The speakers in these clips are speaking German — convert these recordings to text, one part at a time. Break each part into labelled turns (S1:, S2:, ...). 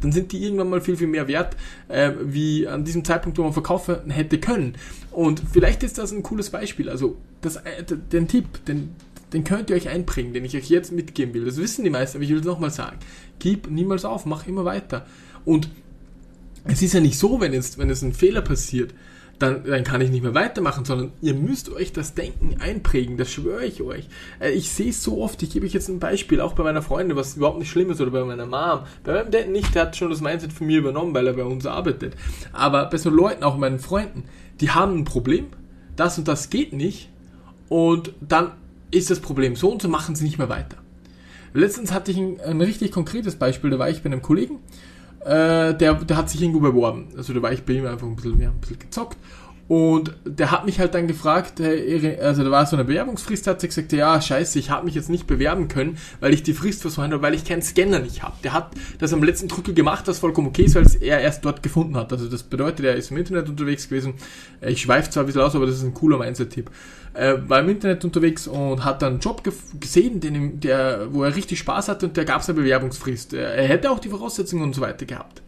S1: dann sind die irgendwann mal viel, viel mehr wert, äh, wie an diesem Zeitpunkt, wo man verkaufen hätte können. Und vielleicht ist das ein cooles Beispiel. Also das, äh, den Tipp, den, den könnt ihr euch einbringen, den ich euch jetzt mitgeben will. Das wissen die meisten, aber ich will es nochmal sagen. Gib niemals auf, mach immer weiter. Und es ist ja nicht so, wenn es, wenn es ein Fehler passiert, dann, dann kann ich nicht mehr weitermachen, sondern ihr müsst euch das Denken einprägen, das schwöre ich euch. Äh, ich sehe es so oft, ich gebe euch jetzt ein Beispiel, auch bei meiner Freundin, was überhaupt nicht schlimm ist, oder bei meiner Mom. Bei meinem Dad nicht, der hat schon das Mindset von mir übernommen, weil er bei uns arbeitet. Aber bei so Leuten, auch meinen Freunden, die haben ein Problem, das und das geht nicht, und dann ist das Problem so und so machen sie nicht mehr weiter. Letztens hatte ich ein, ein richtig konkretes Beispiel, da war ich bei einem Kollegen, äh, der, der hat sich irgendwo beworben. Also da war ich bei ihm einfach ein bisschen mehr, ein bisschen gezockt. Und der hat mich halt dann gefragt, also da war so eine Bewerbungsfrist, hat er gesagt, ja, scheiße, ich habe mich jetzt nicht bewerben können, weil ich die Frist versäumt habe, weil ich keinen Scanner nicht habe. Der hat das am letzten Drücke gemacht, was vollkommen okay ist, weil er erst dort gefunden hat. Also das bedeutet, er ist im Internet unterwegs gewesen. Ich schweife zwar ein bisschen aus, aber das ist ein cooler Mindset-Tipp. Er war im Internet unterwegs und hat dann einen Job gesehen, den, der, wo er richtig Spaß hatte und der gab es eine Bewerbungsfrist. Er hätte auch die Voraussetzungen und so weiter gehabt.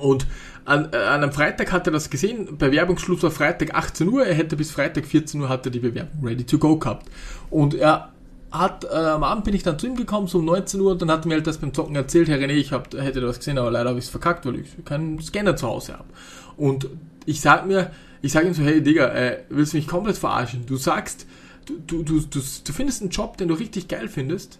S1: Und an, äh, an einem Freitag hat er das gesehen, Bewerbungsschluss war Freitag 18 Uhr, er hätte bis Freitag 14 Uhr hat er die Bewerbung ready to go gehabt. Und er hat, äh, am Abend bin ich dann zu ihm gekommen, so um 19 Uhr, und dann hat mir halt das beim Zocken erzählt, Herr René, ich hab, hätte das gesehen, aber leider habe ich es verkackt, weil ich keinen Scanner zu Hause habe. Und ich sag mir, ich sage ihm so, hey Digga, äh, willst du mich komplett verarschen? Du sagst, du, du, du, du findest einen Job, den du richtig geil findest,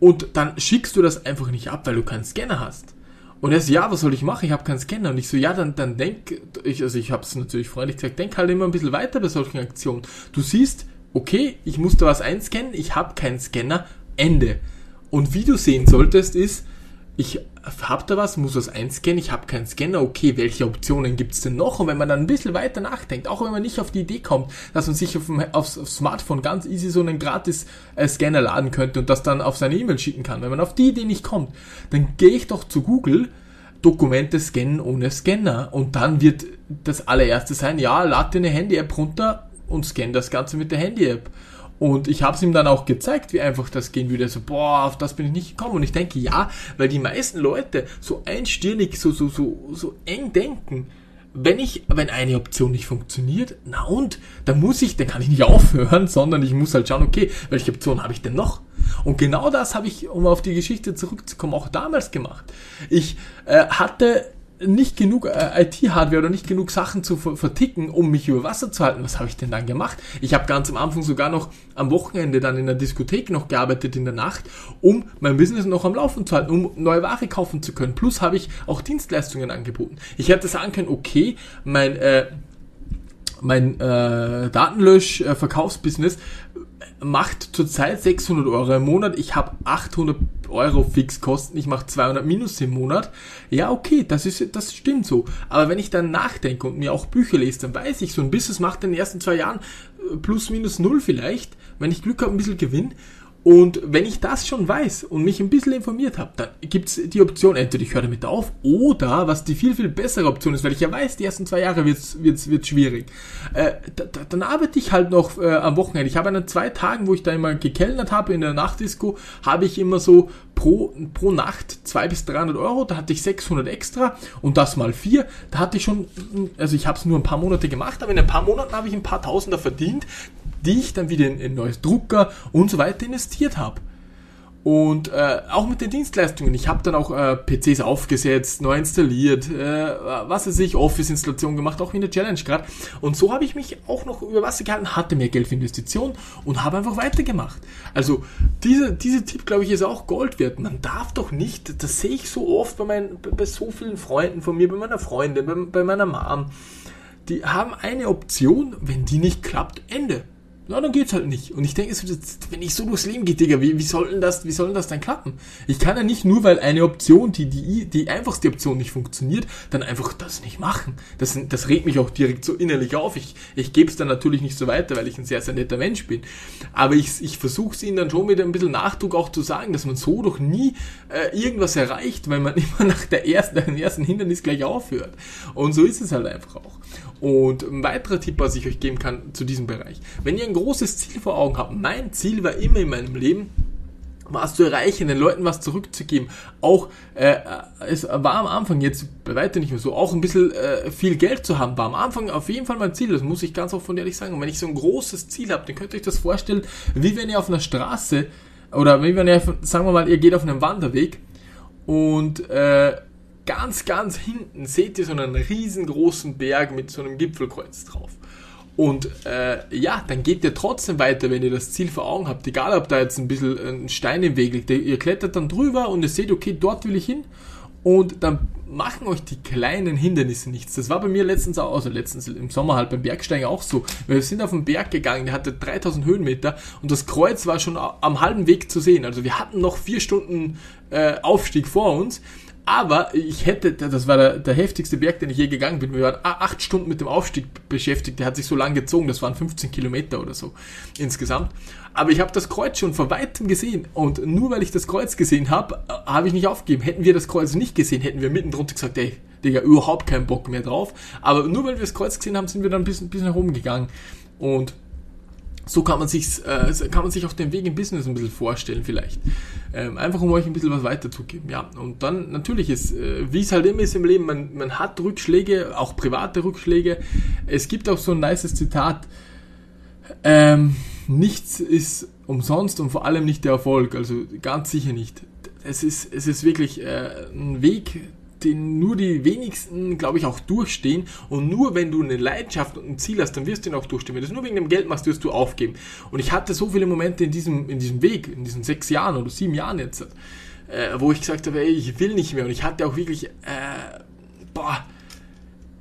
S1: und dann schickst du das einfach nicht ab, weil du keinen Scanner hast. Und er so, ja, was soll ich machen? Ich habe keinen Scanner. Und ich so, ja, dann, dann denk, ich, also ich habe es natürlich freundlich gesagt, denk halt immer ein bisschen weiter bei solchen Aktionen. Du siehst, okay, ich muss da was einscannen, ich habe keinen Scanner, Ende. Und wie du sehen solltest, ist, ich habe da was, muss was einscannen, ich habe keinen Scanner, okay, welche Optionen gibt's denn noch? Und wenn man dann ein bisschen weiter nachdenkt, auch wenn man nicht auf die Idee kommt, dass man sich auf dem, aufs, aufs Smartphone ganz easy so einen gratis äh, Scanner laden könnte und das dann auf seine E-Mail schicken kann, wenn man auf die Idee nicht kommt, dann gehe ich doch zu Google, Dokumente scannen ohne Scanner und dann wird das allererste sein, ja, lad dir eine Handy-App runter und scan das Ganze mit der Handy-App. Und ich habe es ihm dann auch gezeigt, wie einfach das gehen würde. So, boah, auf das bin ich nicht gekommen. Und ich denke, ja, weil die meisten Leute so einstirnig, so, so, so, so eng denken. Wenn ich, wenn eine Option nicht funktioniert, na und, dann muss ich, dann kann ich nicht aufhören, sondern ich muss halt schauen, okay, welche Option habe ich denn noch? Und genau das habe ich, um auf die Geschichte zurückzukommen, auch damals gemacht. Ich äh, hatte nicht genug äh, IT-Hardware oder nicht genug Sachen zu verticken, um mich über Wasser zu halten. Was habe ich denn dann gemacht? Ich habe ganz am Anfang sogar noch am Wochenende dann in der Diskothek noch gearbeitet in der Nacht, um mein Business noch am Laufen zu halten, um neue Ware kaufen zu können. Plus habe ich auch Dienstleistungen angeboten. Ich hätte sagen können, okay, mein äh, mein äh, Datenlösch-Verkaufsbusiness macht zurzeit 600 Euro im Monat. Ich habe 800 Euro Fixkosten. Ich mache 200 Minus im Monat. Ja, okay, das ist, das stimmt so. Aber wenn ich dann nachdenke und mir auch Bücher lese, dann weiß ich, so ein Business macht in den ersten zwei Jahren äh, plus minus null vielleicht. Wenn ich Glück habe, ein bisschen Gewinn. Und wenn ich das schon weiß und mich ein bisschen informiert habe, dann gibt's die Option, entweder ich höre damit auf oder, was die viel, viel bessere Option ist, weil ich ja weiß, die ersten zwei Jahre wird's wird's, wird's schwierig, äh, da, da, dann arbeite ich halt noch äh, am Wochenende. Ich habe an zwei Tagen, wo ich da immer gekellnert habe in der Nachtdisco, habe ich immer so pro, pro Nacht 200 bis 300 Euro, da hatte ich 600 extra und das mal vier, da hatte ich schon, also ich habe es nur ein paar Monate gemacht, aber in ein paar Monaten habe ich ein paar Tausender verdient, die ich dann wieder in, in neues Drucker und so weiter investiert habe. Und äh, auch mit den Dienstleistungen. Ich habe dann auch äh, PCs aufgesetzt, neu installiert, äh, was weiß ich, Office-Installation gemacht, auch in der Challenge gerade. Und so habe ich mich auch noch über Wasser gehalten, hatte mehr Geld für Investitionen und habe einfach weitergemacht. Also diese, diese Tipp, glaube ich, ist auch Gold wert. Man darf doch nicht, das sehe ich so oft bei, meinen, bei so vielen Freunden von mir, bei meiner Freundin, bei, bei meiner Mom. Die haben eine Option, wenn die nicht klappt, Ende. Na, dann geht's halt nicht. Und ich denke, wenn ich so durchs Leben gehe, Digga, wie, wie soll denn das, wie soll denn das dann klappen? Ich kann ja nicht nur, weil eine Option, die, die, die einfachste Option nicht funktioniert, dann einfach das nicht machen. Das, das regt mich auch direkt so innerlich auf. Ich, ich gebe es dann natürlich nicht so weiter, weil ich ein sehr, sehr netter Mensch bin. Aber ich, ich versuche es ihnen dann schon mit ein bisschen Nachdruck auch zu sagen, dass man so doch nie äh, irgendwas erreicht, weil man immer nach der ersten, nach dem ersten Hindernis gleich aufhört. Und so ist es halt einfach auch. Und ein weiterer Tipp, was ich euch geben kann zu diesem Bereich. Wenn ihr ein großes Ziel vor Augen habt, mein Ziel war immer in meinem Leben, was zu erreichen, den Leuten was zurückzugeben. Auch, äh, es war am Anfang jetzt bei weitem nicht mehr so, auch ein bisschen äh, viel Geld zu haben, war am Anfang auf jeden Fall mein Ziel, das muss ich ganz offen ehrlich sagen. Und wenn ich so ein großes Ziel habe, dann könnt ihr euch das vorstellen, wie wenn ihr auf einer Straße, oder wie wenn ihr, sagen wir mal, ihr geht auf einem Wanderweg und äh, ganz, ganz hinten seht ihr so einen riesengroßen Berg mit so einem Gipfelkreuz drauf. Und äh, ja, dann geht ihr trotzdem weiter, wenn ihr das Ziel vor Augen habt. Egal, ob da jetzt ein bisschen ein Stein im Weg liegt. Ihr klettert dann drüber und ihr seht, okay, dort will ich hin. Und dann machen euch die kleinen Hindernisse nichts. Das war bei mir letztens auch, also letztens im Sommer halt beim Bergsteigen auch so. Wir sind auf den Berg gegangen, der hatte 3000 Höhenmeter und das Kreuz war schon am halben Weg zu sehen. Also wir hatten noch vier Stunden äh, Aufstieg vor uns, aber ich hätte, das war der, der heftigste Berg, den ich je gegangen bin. Wir waren acht Stunden mit dem Aufstieg beschäftigt. Der hat sich so lang gezogen, das waren 15 Kilometer oder so insgesamt. Aber ich habe das Kreuz schon von weitem gesehen. Und nur weil ich das Kreuz gesehen habe, äh, habe ich nicht aufgegeben. Hätten wir das Kreuz nicht gesehen, hätten wir mitten drunter gesagt, ey, Digga, überhaupt keinen Bock mehr drauf. Aber nur weil wir das Kreuz gesehen haben, sind wir dann ein bisschen, ein bisschen herumgegangen. Und so kann man, sich, äh, kann man sich auch den Weg im Business ein bisschen vorstellen vielleicht. Ähm, einfach um euch ein bisschen was weiterzugeben. Ja, und dann natürlich ist, äh, wie es halt immer ist im Leben, man, man hat Rückschläge, auch private Rückschläge. Es gibt auch so ein nices Zitat, ähm, nichts ist umsonst und vor allem nicht der Erfolg, also ganz sicher nicht. Es ist, es ist wirklich äh, ein Weg, den nur die wenigsten, glaube ich, auch durchstehen. Und nur wenn du eine Leidenschaft und ein Ziel hast, dann wirst du ihn auch durchstehen. Wenn du es nur wegen dem Geld machst, wirst du aufgeben. Und ich hatte so viele Momente in diesem, in diesem Weg, in diesen sechs Jahren oder sieben Jahren jetzt, äh, wo ich gesagt habe, ey, ich will nicht mehr. Und ich hatte auch wirklich, äh, boah,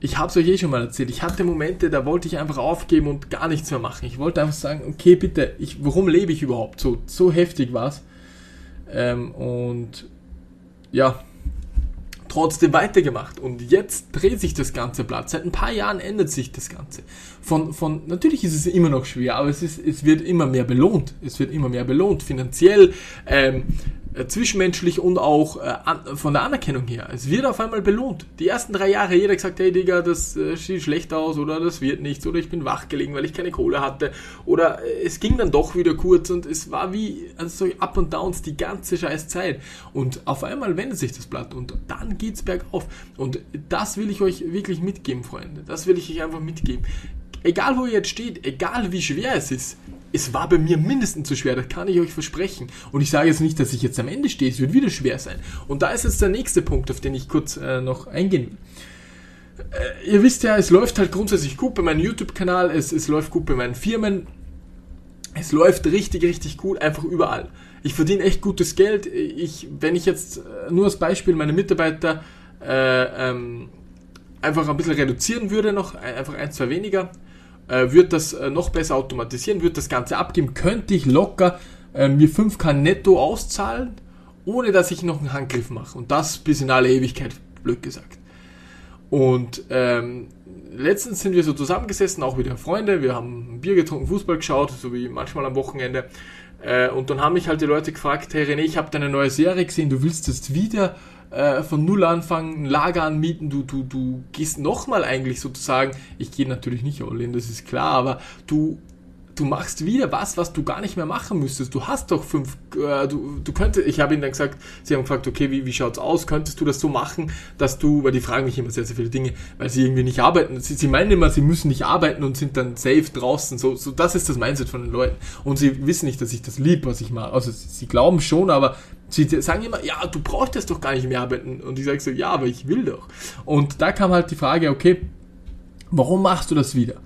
S1: ich habe es euch eh schon mal erzählt. Ich hatte Momente, da wollte ich einfach aufgeben und gar nichts mehr machen. Ich wollte einfach sagen, okay, bitte, ich, warum lebe ich überhaupt so? So heftig war's. Ähm, und ja, trotzdem weitergemacht. Und jetzt dreht sich das ganze Blatt. Seit ein paar Jahren ändert sich das Ganze. Von, von, natürlich ist es immer noch schwer, aber es, ist, es wird immer mehr belohnt. Es wird immer mehr belohnt. Finanziell, ähm, äh, zwischenmenschlich und auch äh, an, von der Anerkennung her. Es wird auf einmal belohnt. Die ersten drei Jahre jeder gesagt, hey Digga, das äh, sieht schlecht aus oder das wird nichts oder ich bin wach gelegen, weil ich keine Kohle hatte oder äh, es ging dann doch wieder kurz und es war wie also so Up und Downs die ganze scheiß Zeit und auf einmal wendet sich das Blatt und dann geht's bergauf und das will ich euch wirklich mitgeben, Freunde. Das will ich euch einfach mitgeben. Egal wo ihr jetzt steht, egal wie schwer es ist, es war bei mir mindestens so schwer, das kann ich euch versprechen. Und ich sage jetzt nicht, dass ich jetzt am Ende stehe, es wird wieder schwer sein. Und da ist jetzt der nächste Punkt, auf den ich kurz äh, noch eingehen will. Äh, ihr wisst ja, es läuft halt grundsätzlich gut bei meinem YouTube-Kanal, es, es läuft gut bei meinen Firmen, es läuft richtig, richtig gut, einfach überall. Ich verdiene echt gutes Geld. Ich, wenn ich jetzt äh, nur als Beispiel meine Mitarbeiter äh, ähm, einfach ein bisschen reduzieren würde, noch einfach ein, zwei weniger, äh, wird das äh, noch besser automatisieren, wird das Ganze abgeben, könnte ich locker äh, mir 5K netto auszahlen, ohne dass ich noch einen Handgriff mache. Und das bis in alle Ewigkeit, blöd gesagt. Und ähm, letztens sind wir so zusammengesessen, auch wieder Freunde, wir haben Bier getrunken, Fußball geschaut, so wie manchmal am Wochenende. Äh, und dann haben mich halt die Leute gefragt, hey René, ich habe deine neue Serie gesehen, du willst jetzt wieder äh, von Null anfangen, ein Lager anmieten, du, du, du gehst nochmal eigentlich sozusagen, ich gehe natürlich nicht all in, das ist klar, aber du du machst wieder was, was du gar nicht mehr machen müsstest. Du hast doch fünf, äh, du, du könntest, ich habe ihnen dann gesagt, sie haben gefragt, okay, wie, wie schaut's aus? Könntest du das so machen, dass du, weil die fragen mich immer sehr, sehr viele Dinge, weil sie irgendwie nicht arbeiten. Sie, sie meinen immer, sie müssen nicht arbeiten und sind dann safe draußen. So, so, das ist das Mindset von den Leuten. Und sie wissen nicht, dass ich das lieb, was ich mache. Also, sie glauben schon, aber sie sagen immer, ja, du brauchst doch gar nicht mehr arbeiten. Und ich sage so, ja, aber ich will doch. Und da kam halt die Frage, okay, warum machst du das wieder?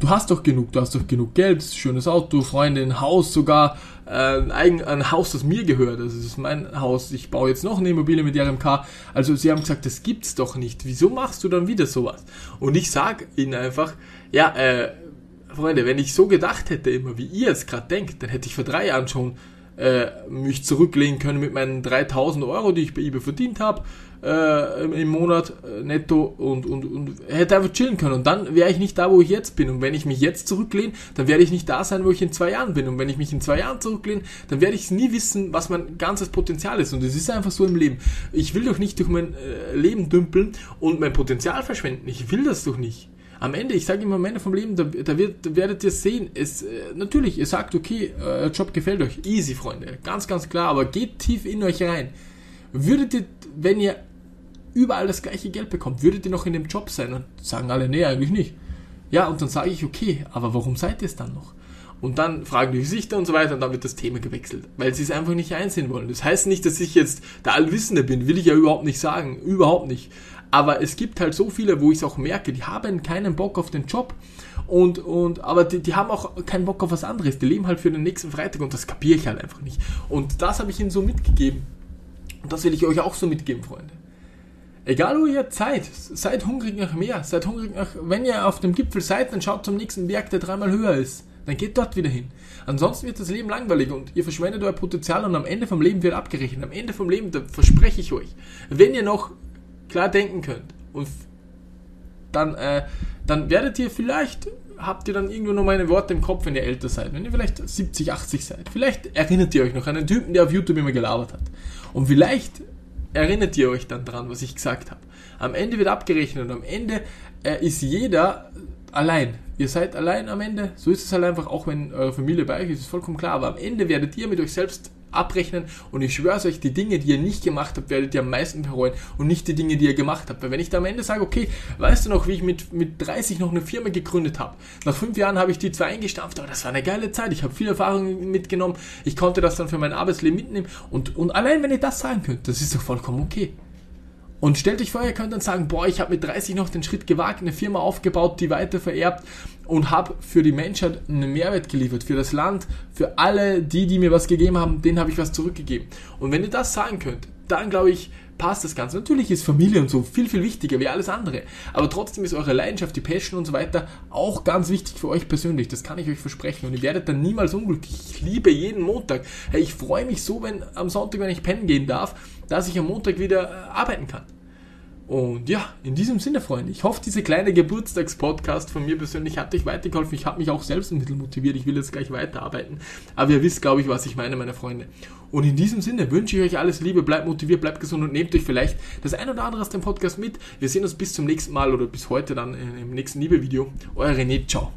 S1: Du hast doch genug, du hast doch genug Geld, schönes Auto, Freunde, ein Haus sogar, äh, ein, ein Haus, das mir gehört, das ist mein Haus, ich baue jetzt noch eine Immobilie mit RMK. Also sie haben gesagt, das gibt's doch nicht, wieso machst du dann wieder sowas? Und ich sag ihnen einfach, ja, äh, Freunde, wenn ich so gedacht hätte immer, wie ihr es gerade denkt, dann hätte ich vor drei Jahren schon äh, mich zurücklegen können mit meinen 3000 Euro, die ich bei eBay verdient habe, äh, im Monat äh, netto und, und, und hätte einfach chillen können. Und dann wäre ich nicht da, wo ich jetzt bin. Und wenn ich mich jetzt zurücklehne, dann werde ich nicht da sein, wo ich in zwei Jahren bin. Und wenn ich mich in zwei Jahren zurücklehne, dann werde ich nie wissen, was mein ganzes Potenzial ist. Und es ist einfach so im Leben. Ich will doch nicht durch mein äh, Leben dümpeln und mein Potenzial verschwenden. Ich will das doch nicht. Am Ende, ich sage immer, am Ende vom Leben, da, da, wird, da werdet ihr sehen, es, äh, natürlich, ihr sagt, okay, euer Job gefällt euch. Easy, Freunde. Ganz, ganz klar, aber geht tief in euch rein. Würdet ihr, wenn ihr überall das gleiche Geld bekommt, würdet ihr noch in dem Job sein? Und sagen alle, nee, eigentlich nicht. Ja, und dann sage ich, okay, aber warum seid ihr es dann noch? Und dann fragen die Gesichter und so weiter und dann wird das Thema gewechselt, weil sie es einfach nicht einsehen wollen. Das heißt nicht, dass ich jetzt der Allwissende bin, will ich ja überhaupt nicht sagen, überhaupt nicht. Aber es gibt halt so viele, wo ich es auch merke, die haben keinen Bock auf den Job und, und aber die, die haben auch keinen Bock auf was anderes. Die leben halt für den nächsten Freitag und das kapiere ich halt einfach nicht. Und das habe ich ihnen so mitgegeben. Und das will ich euch auch so mitgeben, Freunde. Egal wo ihr seid, seid hungrig nach mehr, seid hungrig nach, wenn ihr auf dem Gipfel seid, dann schaut zum nächsten Berg, der dreimal höher ist. Dann geht dort wieder hin. Ansonsten wird das Leben langweilig und ihr verschwendet euer Potenzial und am Ende vom Leben wird abgerechnet. Am Ende vom Leben, da verspreche ich euch, wenn ihr noch klar denken könnt und dann, äh, dann werdet ihr vielleicht, habt ihr dann irgendwo noch meine Worte im Kopf, wenn ihr älter seid, wenn ihr vielleicht 70, 80 seid. Vielleicht erinnert ihr euch noch an einen Typen, der auf YouTube immer gelabert hat. Und vielleicht erinnert ihr euch dann dran, was ich gesagt habe. Am Ende wird abgerechnet und am Ende äh, ist jeder allein. Ihr seid allein am Ende. So ist es halt einfach, auch wenn eure Familie bei euch ist, ist vollkommen klar. Aber am Ende werdet ihr mit euch selbst abrechnen und ich schwöre euch, die Dinge, die ihr nicht gemacht habt, werdet ihr am meisten bereuen und nicht die Dinge, die ihr gemacht habt. Weil wenn ich da am Ende sage, okay, weißt du noch, wie ich mit, mit 30 noch eine Firma gegründet habe? Nach fünf Jahren habe ich die zwar eingestampft, aber das war eine geile Zeit. Ich habe viel Erfahrung mitgenommen. Ich konnte das dann für mein Arbeitsleben mitnehmen und, und allein wenn ihr das sagen könnt, das ist doch vollkommen okay. Und stellt euch vor, ihr könnt dann sagen, boah, ich habe mit 30 noch den Schritt gewagt, eine Firma aufgebaut, die weiter vererbt und habe für die Menschheit einen Mehrwert geliefert, für das Land, für alle die, die mir was gegeben haben, denen habe ich was zurückgegeben. Und wenn ihr das sagen könnt, dann glaube ich, passt das Ganze. Natürlich ist Familie und so viel, viel wichtiger wie alles andere. Aber trotzdem ist eure Leidenschaft, die Passion und so weiter auch ganz wichtig für euch persönlich. Das kann ich euch versprechen. Und ihr werdet dann niemals unglücklich. Ich liebe jeden Montag. Hey, ich freue mich so, wenn am Sonntag, wenn ich pennen gehen darf, dass ich am Montag wieder äh, arbeiten kann. Und ja, in diesem Sinne, Freunde, ich hoffe, diese kleine Geburtstagspodcast von mir persönlich hat euch weitergeholfen. Ich habe mich auch selbst ein bisschen motiviert. Ich will jetzt gleich weiterarbeiten. Aber ihr wisst, glaube ich, was ich meine, meine Freunde. Und in diesem Sinne wünsche ich euch alles Liebe, bleibt motiviert, bleibt gesund und nehmt euch vielleicht das ein oder andere aus dem Podcast mit. Wir sehen uns bis zum nächsten Mal oder bis heute dann im nächsten Liebe-Video. Euer René, ciao.